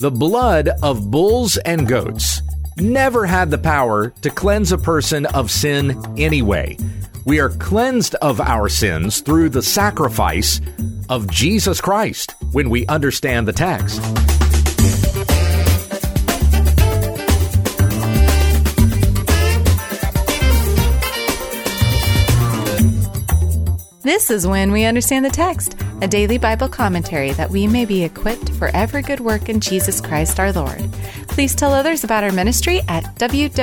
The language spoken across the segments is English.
The blood of bulls and goats never had the power to cleanse a person of sin anyway. We are cleansed of our sins through the sacrifice of Jesus Christ when we understand the text. This is when we understand the text, a daily Bible commentary that we may be equipped for every good work in Jesus Christ our Lord. Please tell others about our ministry at wwutt.com.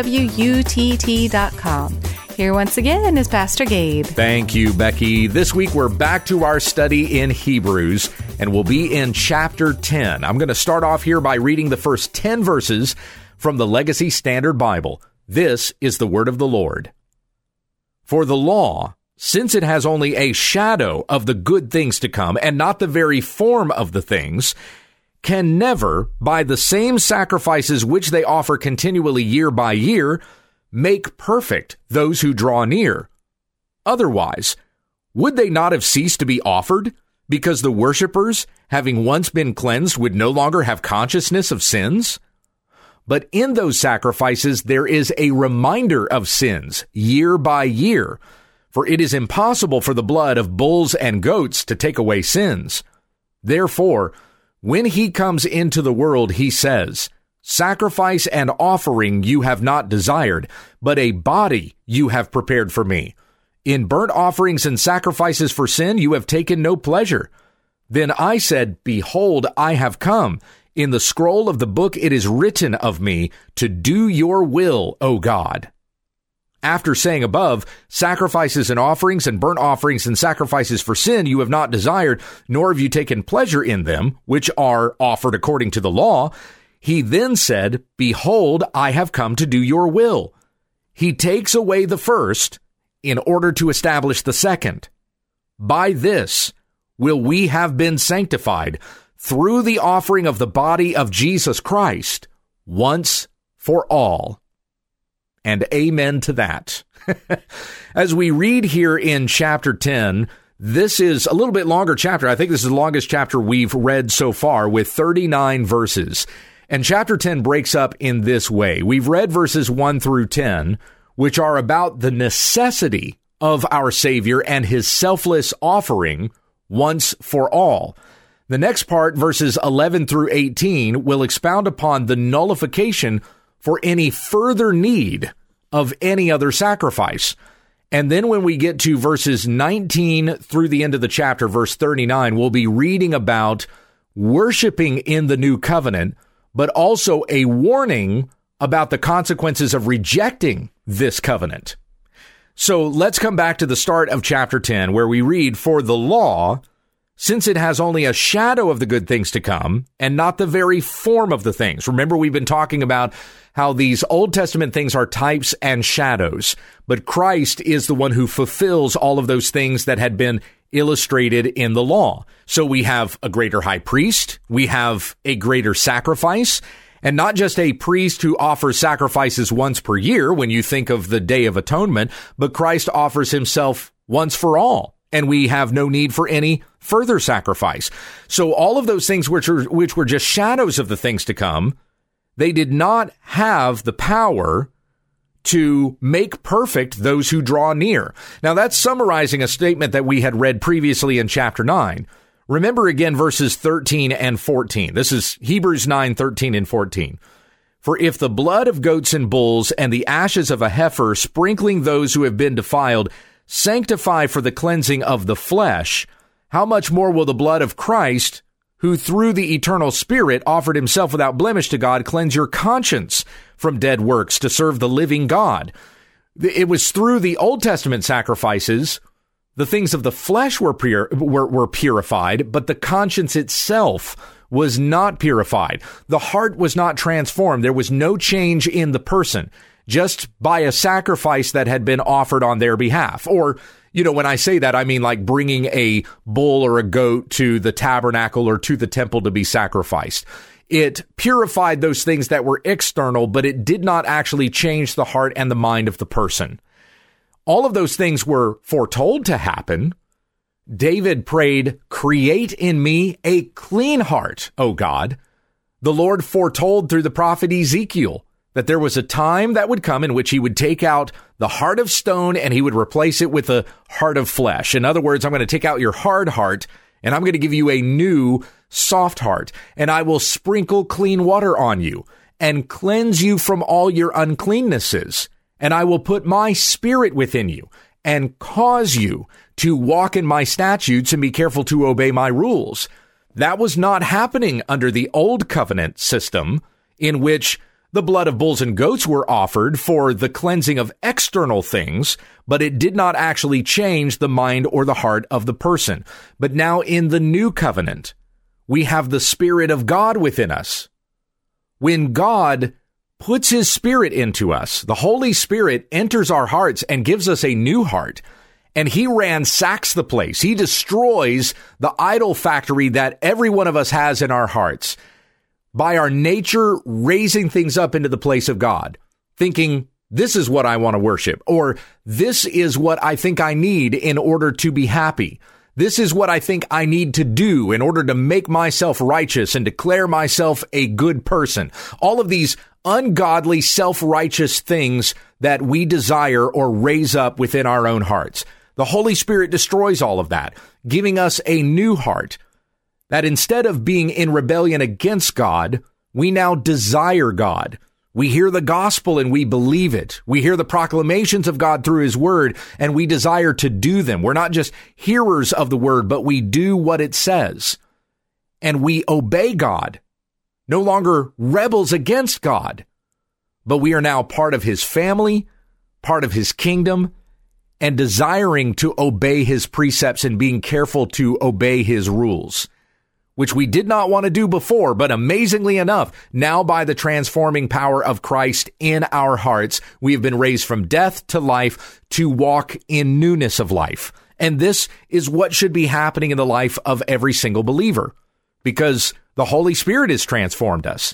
Here once again is Pastor Gabe. Thank you, Becky. This week we're back to our study in Hebrews, and we'll be in chapter 10. I'm going to start off here by reading the first 10 verses from the Legacy Standard Bible. This is the word of the Lord. For the law, since it has only a shadow of the good things to come and not the very form of the things, can never, by the same sacrifices which they offer continually year by year, make perfect those who draw near. Otherwise, would they not have ceased to be offered? Because the worshippers, having once been cleansed, would no longer have consciousness of sins? But in those sacrifices, there is a reminder of sins year by year. For it is impossible for the blood of bulls and goats to take away sins. Therefore, when he comes into the world, he says, Sacrifice and offering you have not desired, but a body you have prepared for me. In burnt offerings and sacrifices for sin you have taken no pleasure. Then I said, Behold, I have come. In the scroll of the book it is written of me to do your will, O God. After saying above, sacrifices and offerings and burnt offerings and sacrifices for sin you have not desired, nor have you taken pleasure in them, which are offered according to the law, he then said, Behold, I have come to do your will. He takes away the first in order to establish the second. By this will we have been sanctified through the offering of the body of Jesus Christ once for all. And amen to that. As we read here in chapter 10, this is a little bit longer chapter. I think this is the longest chapter we've read so far with 39 verses. And chapter 10 breaks up in this way. We've read verses 1 through 10, which are about the necessity of our Savior and his selfless offering once for all. The next part, verses 11 through 18, will expound upon the nullification for any further need of any other sacrifice. And then when we get to verses 19 through the end of the chapter, verse 39, we'll be reading about worshiping in the new covenant but also a warning about the consequences of rejecting this covenant. So let's come back to the start of chapter 10, where we read, For the law, since it has only a shadow of the good things to come and not the very form of the things. Remember, we've been talking about how these Old Testament things are types and shadows, but Christ is the one who fulfills all of those things that had been illustrated in the law. So we have a greater high priest, we have a greater sacrifice, and not just a priest who offers sacrifices once per year when you think of the Day of Atonement, but Christ offers himself once for all. And we have no need for any further sacrifice. So all of those things which are, which were just shadows of the things to come, they did not have the power to make perfect those who draw near. Now, that's summarizing a statement that we had read previously in chapter 9. Remember again verses 13 and 14. This is Hebrews 9, 13 and 14. For if the blood of goats and bulls and the ashes of a heifer, sprinkling those who have been defiled, sanctify for the cleansing of the flesh, how much more will the blood of Christ, who through the eternal Spirit offered himself without blemish to God, cleanse your conscience from dead works to serve the living God. It was through the Old Testament sacrifices, the things of the flesh were, pur- were, were purified, but the conscience itself was not purified. The heart was not transformed. There was no change in the person just by a sacrifice that had been offered on their behalf. Or, you know, when I say that, I mean like bringing a bull or a goat to the tabernacle or to the temple to be sacrificed. It purified those things that were external, but it did not actually change the heart and the mind of the person. All of those things were foretold to happen. David prayed, create in me a clean heart, O God. The Lord foretold through the prophet Ezekiel that there was a time that would come in which he would take out the heart of stone and he would replace it with a heart of flesh. In other words, I'm going to take out your hard heart and I'm going to give you a new soft heart and I will sprinkle clean water on you and cleanse you from all your uncleannesses. And I will put my spirit within you and cause you to walk in my statutes and be careful to obey my rules. That was not happening under the old covenant system in which the blood of bulls and goats were offered for the cleansing of external things, but it did not actually change the mind or the heart of the person. But now in the new covenant, we have the Spirit of God within us. When God puts His Spirit into us, the Holy Spirit enters our hearts and gives us a new heart. And He ransacks the place. He destroys the idol factory that every one of us has in our hearts by our nature raising things up into the place of God, thinking, this is what I want to worship, or this is what I think I need in order to be happy. This is what I think I need to do in order to make myself righteous and declare myself a good person. All of these ungodly, self-righteous things that we desire or raise up within our own hearts. The Holy Spirit destroys all of that, giving us a new heart, that instead of being in rebellion against God, we now desire God. We hear the gospel and we believe it. We hear the proclamations of God through his word and we desire to do them. We're not just hearers of the word, but we do what it says. And we obey God. No longer rebels against God, but we are now part of his family, part of his kingdom, and desiring to obey his precepts and being careful to obey his rules which we did not want to do before, but amazingly enough, now by the transforming power of Christ in our hearts, we have been raised from death to life to walk in newness of life. And this is what should be happening in the life of every single believer because the Holy Spirit has transformed us.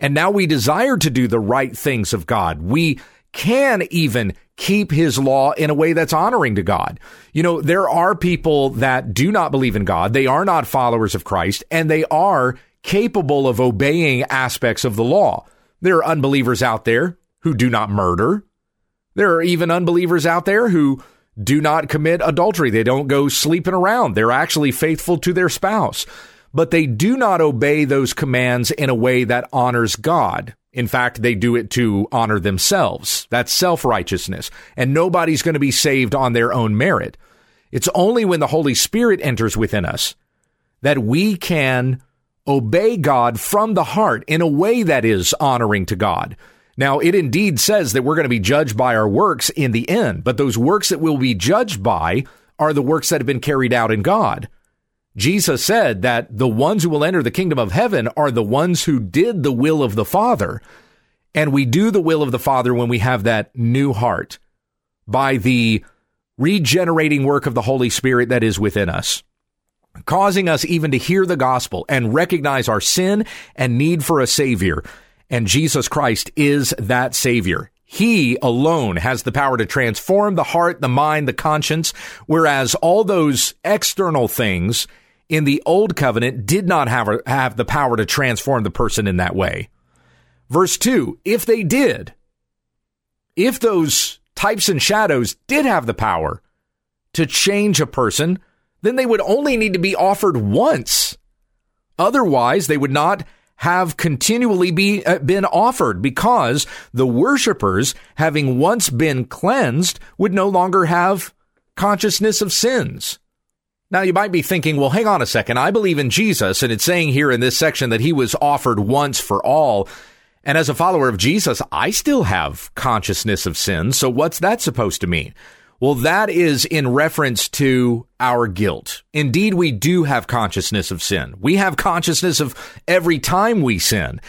And now we desire to do the right things of God. We can even keep his law in a way that's honoring to God. You know, there are people that do not believe in God. They are not followers of Christ and they are capable of obeying aspects of the law. There are unbelievers out there who do not murder. There are even unbelievers out there who do not commit adultery. They don't go sleeping around. They're actually faithful to their spouse, but they do not obey those commands in a way that honors God. In fact, they do it to honor themselves. That's self righteousness. And nobody's going to be saved on their own merit. It's only when the Holy Spirit enters within us that we can obey God from the heart in a way that is honoring to God. Now, it indeed says that we're going to be judged by our works in the end, but those works that we'll be judged by are the works that have been carried out in God. Jesus said that the ones who will enter the kingdom of heaven are the ones who did the will of the Father. And we do the will of the Father when we have that new heart by the regenerating work of the Holy Spirit that is within us, causing us even to hear the gospel and recognize our sin and need for a Savior. And Jesus Christ is that Savior. He alone has the power to transform the heart, the mind, the conscience, whereas all those external things in the old covenant did not have, have the power to transform the person in that way. Verse 2 If they did, if those types and shadows did have the power to change a person, then they would only need to be offered once. Otherwise, they would not have continually be, uh, been offered because the worshippers, having once been cleansed, would no longer have consciousness of sins. Now you might be thinking, well, hang on a second. I believe in Jesus and it's saying here in this section that he was offered once for all. And as a follower of Jesus, I still have consciousness of sin. So what's that supposed to mean? Well, that is in reference to our guilt. Indeed, we do have consciousness of sin. We have consciousness of every time we sin.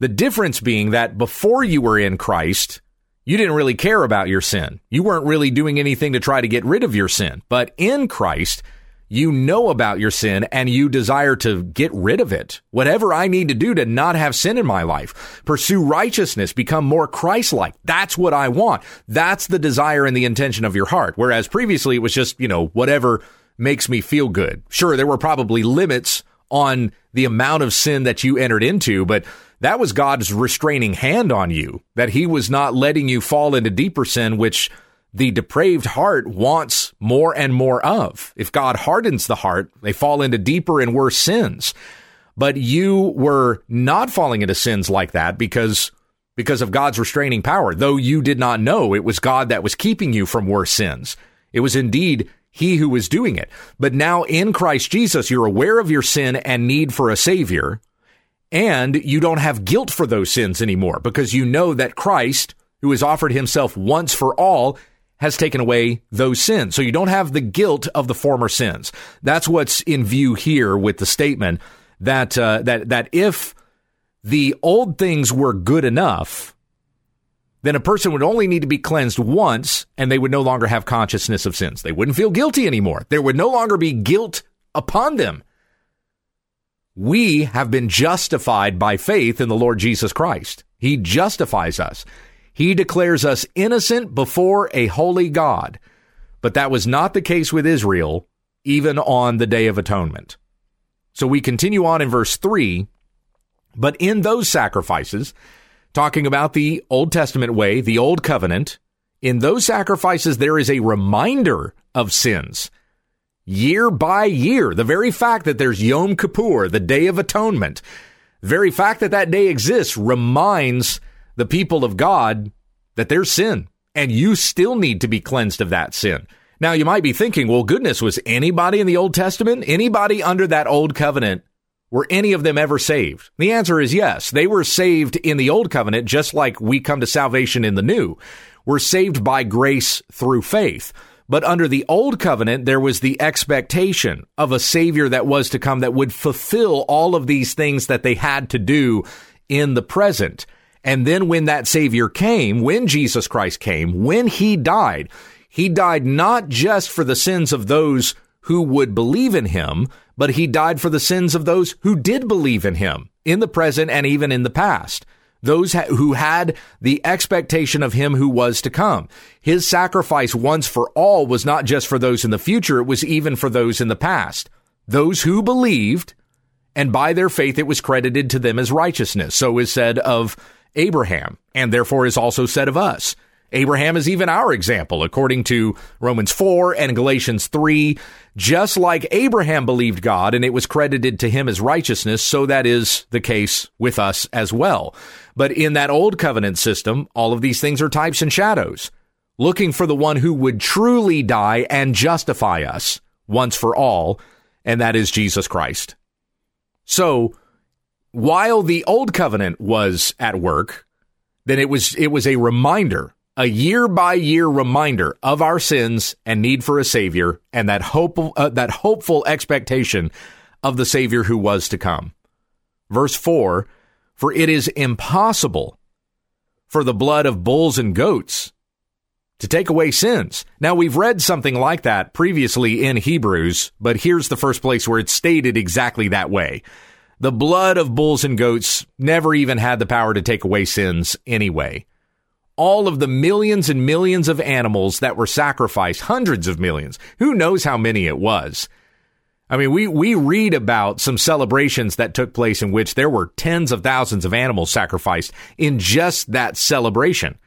The difference being that before you were in Christ, you didn't really care about your sin. You weren't really doing anything to try to get rid of your sin. But in Christ, you know about your sin and you desire to get rid of it. Whatever I need to do to not have sin in my life, pursue righteousness, become more Christ-like. That's what I want. That's the desire and the intention of your heart. Whereas previously it was just, you know, whatever makes me feel good. Sure, there were probably limits on the amount of sin that you entered into, but that was God's restraining hand on you, that He was not letting you fall into deeper sin, which the depraved heart wants more and more of. If God hardens the heart, they fall into deeper and worse sins. But you were not falling into sins like that because because of God's restraining power. Though you did not know, it was God that was keeping you from worse sins. It was indeed he who was doing it. But now in Christ Jesus, you're aware of your sin and need for a savior, and you don't have guilt for those sins anymore because you know that Christ, who has offered himself once for all, has taken away those sins. So you don't have the guilt of the former sins. That's what's in view here with the statement that uh, that that if the old things were good enough, then a person would only need to be cleansed once and they would no longer have consciousness of sins. They wouldn't feel guilty anymore. There would no longer be guilt upon them. We have been justified by faith in the Lord Jesus Christ. He justifies us. He declares us innocent before a holy God. But that was not the case with Israel, even on the Day of Atonement. So we continue on in verse 3. But in those sacrifices, talking about the Old Testament way, the Old Covenant, in those sacrifices, there is a reminder of sins. Year by year, the very fact that there's Yom Kippur, the Day of Atonement, the very fact that that day exists reminds the people of God that there's sin and you still need to be cleansed of that sin. Now you might be thinking, well, goodness, was anybody in the Old Testament, anybody under that old covenant, were any of them ever saved? The answer is yes. They were saved in the old covenant, just like we come to salvation in the new. We're saved by grace through faith. But under the old covenant, there was the expectation of a savior that was to come that would fulfill all of these things that they had to do in the present. And then when that Savior came, when Jesus Christ came, when He died, He died not just for the sins of those who would believe in Him, but He died for the sins of those who did believe in Him in the present and even in the past. Those who had the expectation of Him who was to come. His sacrifice once for all was not just for those in the future, it was even for those in the past. Those who believed, and by their faith it was credited to them as righteousness. So is said of Abraham, and therefore is also said of us. Abraham is even our example, according to Romans 4 and Galatians 3. Just like Abraham believed God and it was credited to him as righteousness, so that is the case with us as well. But in that old covenant system, all of these things are types and shadows, looking for the one who would truly die and justify us once for all, and that is Jesus Christ. So, while the old covenant was at work, then it was it was a reminder, a year by year reminder of our sins and need for a savior and that hope uh, that hopeful expectation of the savior who was to come. Verse 4, for it is impossible for the blood of bulls and goats to take away sins. Now, we've read something like that previously in Hebrews, but here's the first place where it's stated exactly that way. The blood of bulls and goats never even had the power to take away sins anyway. All of the millions and millions of animals that were sacrificed, hundreds of millions, who knows how many it was. I mean, we, we read about some celebrations that took place in which there were tens of thousands of animals sacrificed in just that celebration.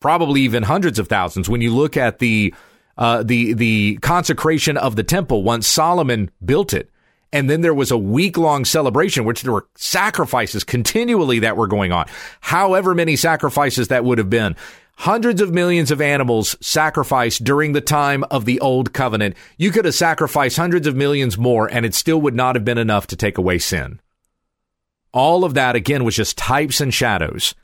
Probably even hundreds of thousands when you look at the, uh, the, the consecration of the temple once Solomon built it and then there was a week long celebration, which there were sacrifices continually that were going on. However many sacrifices that would have been. Hundreds of millions of animals sacrificed during the time of the old covenant. You could have sacrificed hundreds of millions more and it still would not have been enough to take away sin. All of that again was just types and shadows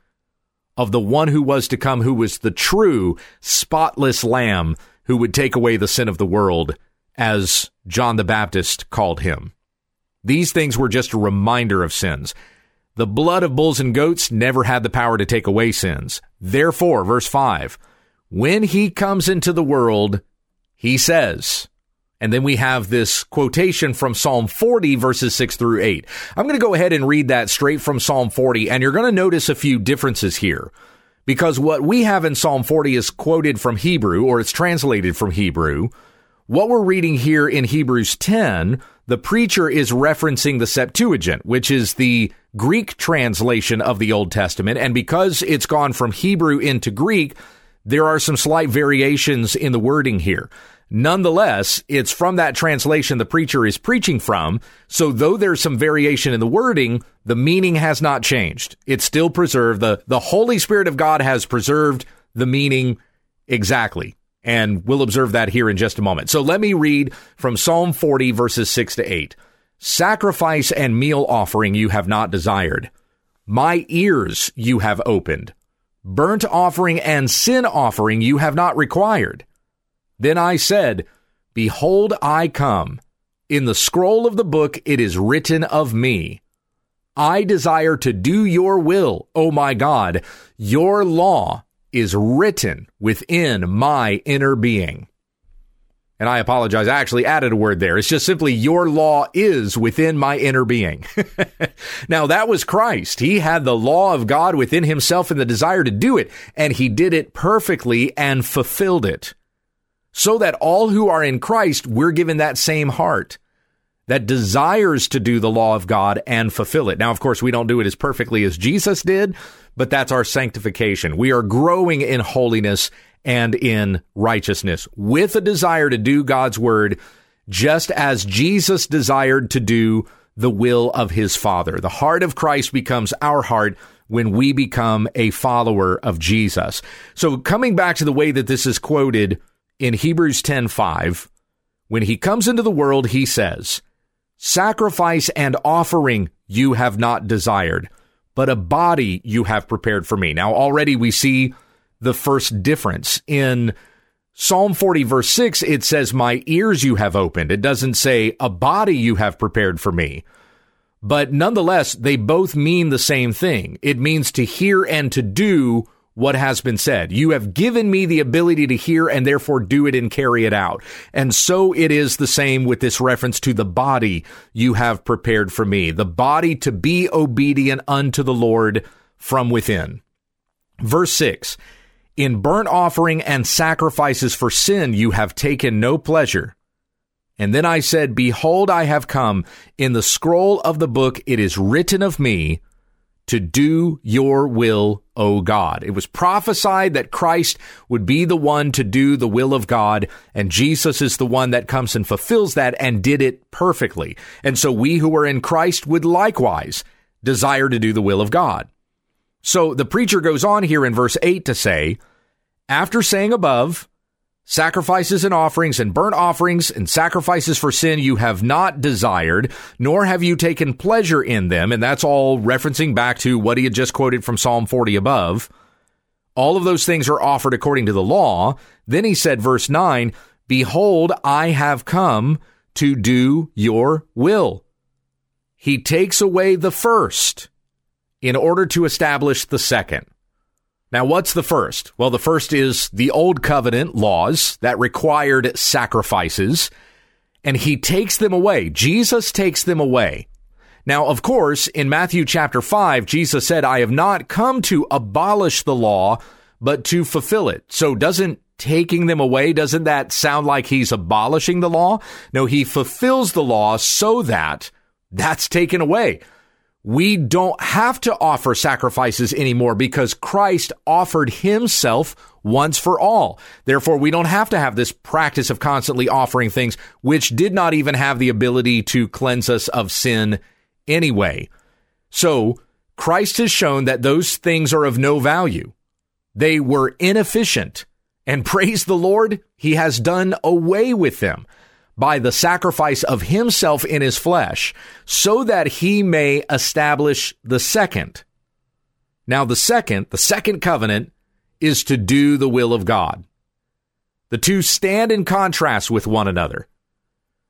of the one who was to come, who was the true spotless lamb who would take away the sin of the world as John the Baptist called him. These things were just a reminder of sins. The blood of bulls and goats never had the power to take away sins. Therefore, verse 5, when he comes into the world, he says, and then we have this quotation from Psalm 40, verses 6 through 8. I'm going to go ahead and read that straight from Psalm 40, and you're going to notice a few differences here. Because what we have in Psalm 40 is quoted from Hebrew, or it's translated from Hebrew, what we're reading here in Hebrews 10, the preacher is referencing the Septuagint, which is the Greek translation of the Old Testament. And because it's gone from Hebrew into Greek, there are some slight variations in the wording here. Nonetheless, it's from that translation the preacher is preaching from. So though there's some variation in the wording, the meaning has not changed. It's still preserved. The, the Holy Spirit of God has preserved the meaning exactly. And we'll observe that here in just a moment. So let me read from Psalm 40 verses 6 to 8. Sacrifice and meal offering you have not desired. My ears you have opened. Burnt offering and sin offering you have not required. Then I said, Behold, I come. In the scroll of the book it is written of me. I desire to do your will, O my God. Your law is written within my inner being. And I apologize, I actually added a word there. It's just simply, your law is within my inner being. now, that was Christ. He had the law of God within himself and the desire to do it, and he did it perfectly and fulfilled it so that all who are in Christ, we're given that same heart that desires to do the law of God and fulfill it. Now, of course, we don't do it as perfectly as Jesus did, but that's our sanctification. We are growing in holiness and in righteousness with a desire to do God's word, just as Jesus desired to do the will of his Father. The heart of Christ becomes our heart when we become a follower of Jesus. So coming back to the way that this is quoted in Hebrews 10:5, when he comes into the world, he says, "Sacrifice and offering you have not desired, but a body you have prepared for me." Now already we see the first difference in Psalm 40 verse 6 it says my ears you have opened. It doesn't say a body you have prepared for me. But nonetheless, they both mean the same thing. It means to hear and to do what has been said. You have given me the ability to hear and therefore do it and carry it out. And so it is the same with this reference to the body you have prepared for me, the body to be obedient unto the Lord from within. Verse 6 In burnt offering and sacrifices for sin you have taken no pleasure. And then I said, Behold, I have come. In the scroll of the book it is written of me to do your will, O God. It was prophesied that Christ would be the one to do the will of God, and Jesus is the one that comes and fulfills that and did it perfectly. And so we who are in Christ would likewise desire to do the will of God. So the preacher goes on here in verse 8 to say, after saying above, Sacrifices and offerings and burnt offerings and sacrifices for sin you have not desired, nor have you taken pleasure in them. And that's all referencing back to what he had just quoted from Psalm 40 above. All of those things are offered according to the law. Then he said, verse 9, Behold, I have come to do your will. He takes away the first in order to establish the second. Now, what's the first? Well, the first is the old covenant laws that required sacrifices, and he takes them away. Jesus takes them away. Now, of course, in Matthew chapter 5, Jesus said, I have not come to abolish the law, but to fulfill it. So doesn't taking them away, doesn't that sound like he's abolishing the law? No, he fulfills the law so that that's taken away we don't have to offer sacrifices anymore because Christ offered himself once for all. Therefore, we don't have to have this practice of constantly offering things which did not even have the ability to cleanse us of sin anyway. So, Christ has shown that those things are of no value. They were inefficient. And praise the Lord, he has done away with them by the sacrifice of himself in his flesh, so that he may establish the second. Now, the second, the second covenant, is to do the will of God. The two stand in contrast with one another.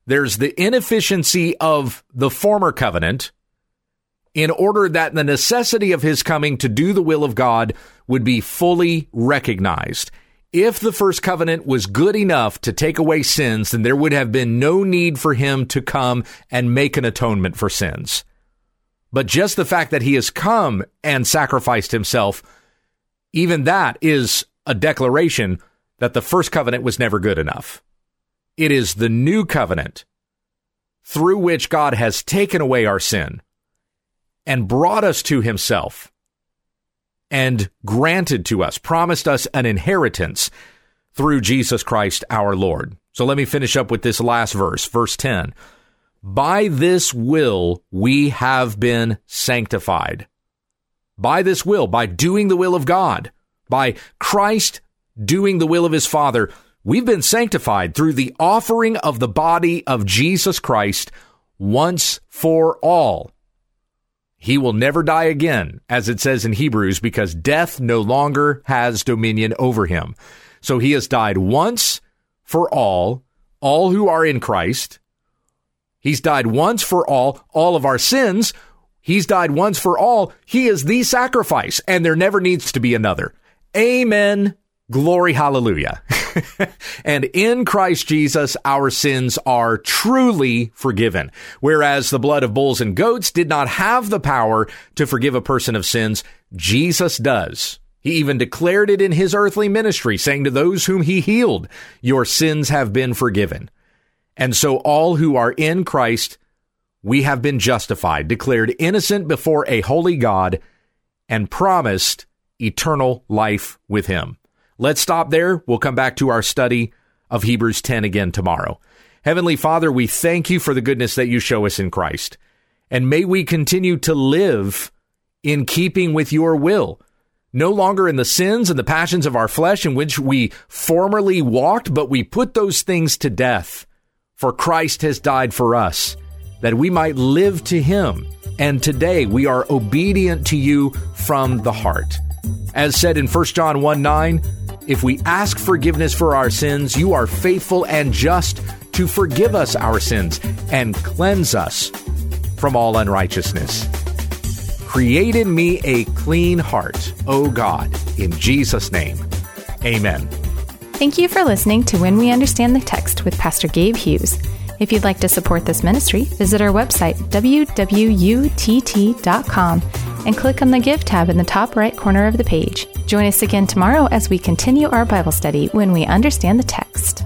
There's the inefficiency of the former covenant in order that the necessity of his coming to do the will of God would be fully recognized. If the first covenant was good enough to take away sins, then there would have been no need for him to come and make an atonement for sins. But just the fact that he has come and sacrificed himself, even that is a declaration that the first covenant was never good enough. It is the new covenant through which God has taken away our sin and brought us to himself and granted to us, promised us an inheritance through Jesus Christ our Lord. So let me finish up with this last verse, verse 10. By this will we have been sanctified. By this will, by doing the will of God, by Christ doing the will of his Father, we've been sanctified through the offering of the body of Jesus Christ once for all. He will never die again, as it says in Hebrews, because death no longer has dominion over him. So he has died once for all, all who are in Christ. He's died once for all, all of our sins. He's died once for all. He is the sacrifice, and there never needs to be another. Amen. Glory, hallelujah. and in Christ Jesus, our sins are truly forgiven. Whereas the blood of bulls and goats did not have the power to forgive a person of sins, Jesus does. He even declared it in his earthly ministry, saying to those whom he healed, Your sins have been forgiven. And so all who are in Christ, we have been justified, declared innocent before a holy God, and promised eternal life with him. Let's stop there. We'll come back to our study of Hebrews 10 again tomorrow. Heavenly Father, we thank you for the goodness that you show us in Christ. And may we continue to live in keeping with your will, no longer in the sins and the passions of our flesh in which we formerly walked, but we put those things to death. For Christ has died for us, that we might live to him. And today we are obedient to you from the heart. As said in 1 John 1 9, if we ask forgiveness for our sins, you are faithful and just to forgive us our sins and cleanse us from all unrighteousness. Create in me a clean heart, O God, in Jesus' name. Amen. Thank you for listening to When We Understand the Text with Pastor Gabe Hughes. If you'd like to support this ministry, visit our website, wwutt.com, and click on the Give tab in the top right corner of the page. Join us again tomorrow as we continue our Bible study when we understand the text.